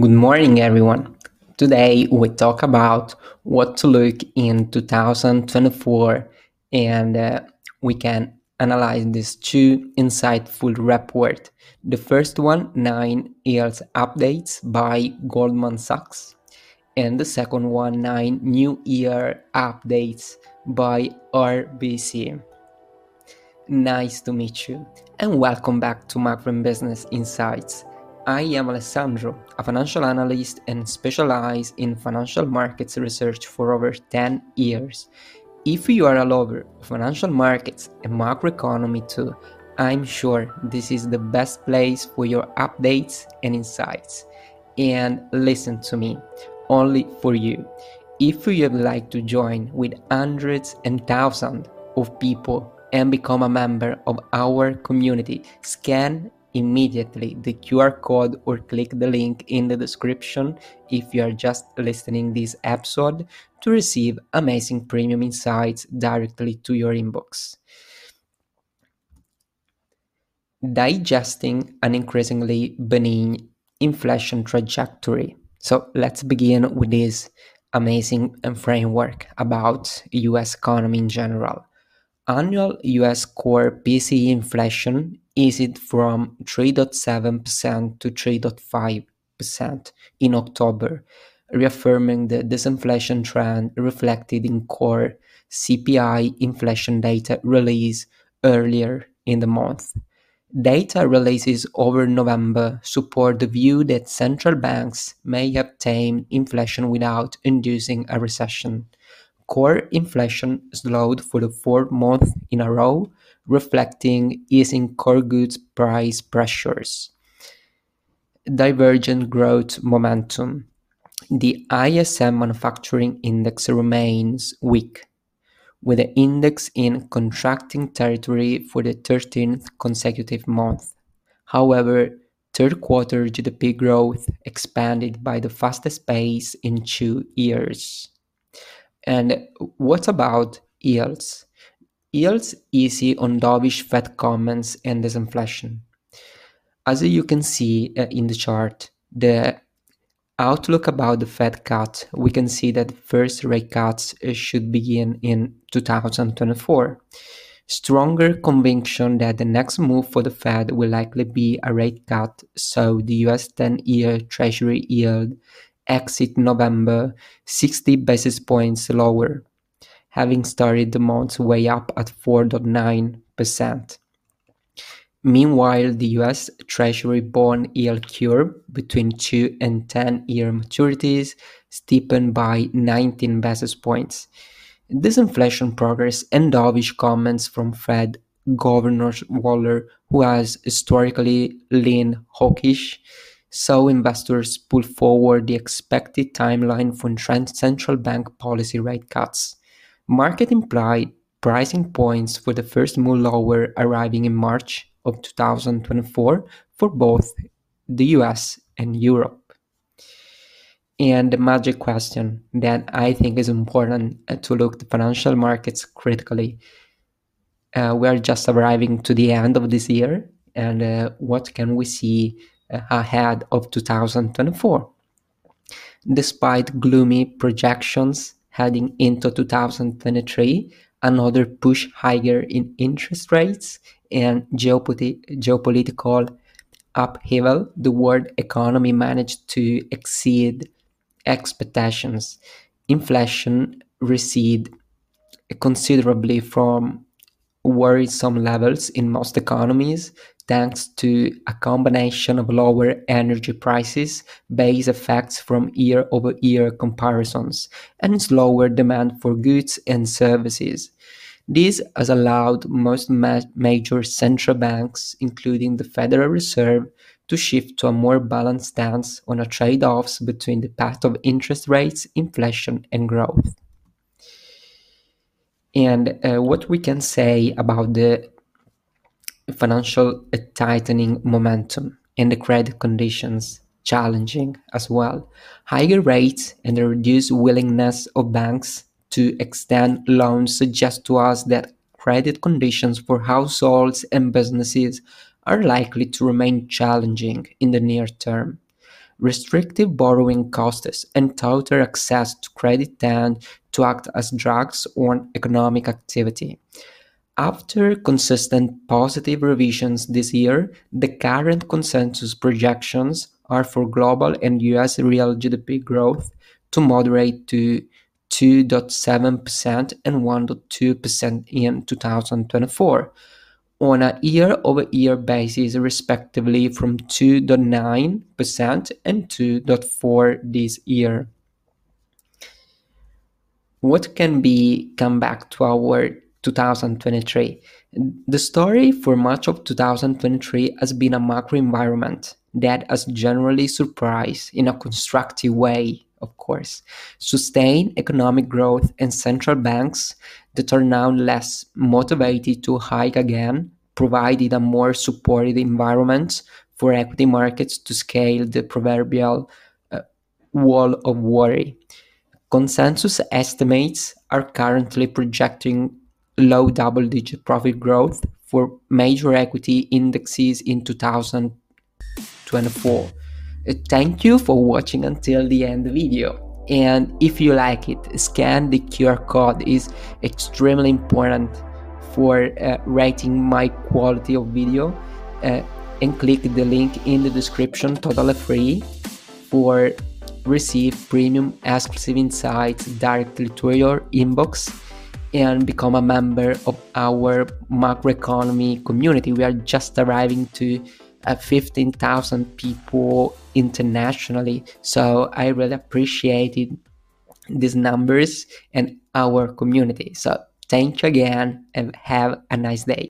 Good morning, everyone. Today we talk about what to look in 2024, and uh, we can analyze these two insightful reports. The first one, nine years updates by Goldman Sachs, and the second one, nine new year updates by RBC. Nice to meet you, and welcome back to Macro Business Insights. I am Alessandro, a financial analyst and specialize in financial markets research for over 10 years. If you are a lover of financial markets and macroeconomy too, I'm sure this is the best place for your updates and insights. And listen to me, only for you. If you would like to join with hundreds and thousands of people and become a member of our community, scan immediately the QR code or click the link in the description if you are just listening this episode to receive amazing premium insights directly to your inbox. Digesting an increasingly benign inflation trajectory. So let's begin with this amazing uh, framework about US economy in general. Annual US core PCE inflation eased from 3.7% to 3.5% in October, reaffirming the disinflation trend reflected in core CPI inflation data released earlier in the month. Data releases over November support the view that central banks may have tamed inflation without inducing a recession. Core inflation slowed for the fourth month in a row, reflecting easing core goods price pressures. Divergent growth momentum. The ISM Manufacturing Index remains weak, with the index in contracting territory for the 13th consecutive month. However, third quarter GDP growth expanded by the fastest pace in two years. And what about yields? Yields easy on dovish Fed comments and disinflation. As you can see uh, in the chart, the outlook about the Fed cut, we can see that first rate cuts uh, should begin in 2024. Stronger conviction that the next move for the Fed will likely be a rate cut, so the US 10 year Treasury yield exit November 60 basis points lower having started the month way up at 4.9%. Meanwhile, the US Treasury bond yield curve between 2 and 10 year maturities steepened by 19 basis points. Disinflation progress and dovish comments from Fed Governor Waller, who has historically leaned hawkish, saw investors pull forward the expected timeline for central bank policy rate cuts. Market implied pricing points for the first move lower arriving in March of 2024 for both the US and Europe. And the magic question that I think is important uh, to look the financial markets critically. Uh, we are just arriving to the end of this year, and uh, what can we see uh, ahead of 2024? Despite gloomy projections heading into 2023, another push higher in interest rates and geopolitical upheaval, the world economy managed to exceed expectations. Inflation receded considerably from worrisome levels in most economies, thanks to a combination of lower energy prices, base effects from year-over-year comparisons, and slower demand for goods and services. This has allowed most ma- major central banks, including the Federal Reserve, to shift to a more balanced stance on a trade-offs between the path of interest rates, inflation, and growth. And uh, what we can say about the financial tightening momentum and the credit conditions challenging as well. Higher rates and the reduced willingness of banks to extend loans suggest to us that credit conditions for households and businesses are likely to remain challenging in the near term. restrictive borrowing costs, and total access to credit tend to act as drugs on economic activity. After consistent positive revisions this year, the current consensus projections are for global and US real GDP growth to moderate to 2.7% and 1.2% in 2024 on a year-over-year basis respectively from 2.9% and 2.4% this year. What can be come back to our 2023? The story for much of 2023 has been a macro environment that has generally surprised in a constructive way, of course. Sustained economic growth and central banks that are now less motivated to hike again provided a more supportive environment for equity markets to scale the proverbial uh, wall of worry. Consensus estimates are currently projecting low double digit profit growth for major equity indexes in 2024. Uh, thank you for watching until the end of the video. And if you like it, scan the QR code is extremely important for uh, rating my quality of video uh, and click the link in the description totally free for receive premium exclusive insights directly to your inbox and become a member of our macroeconomy community. We are just arriving to uh, 15,000 people internationally. So i really appreciated these numbers and our community. So thank you again and have a nice day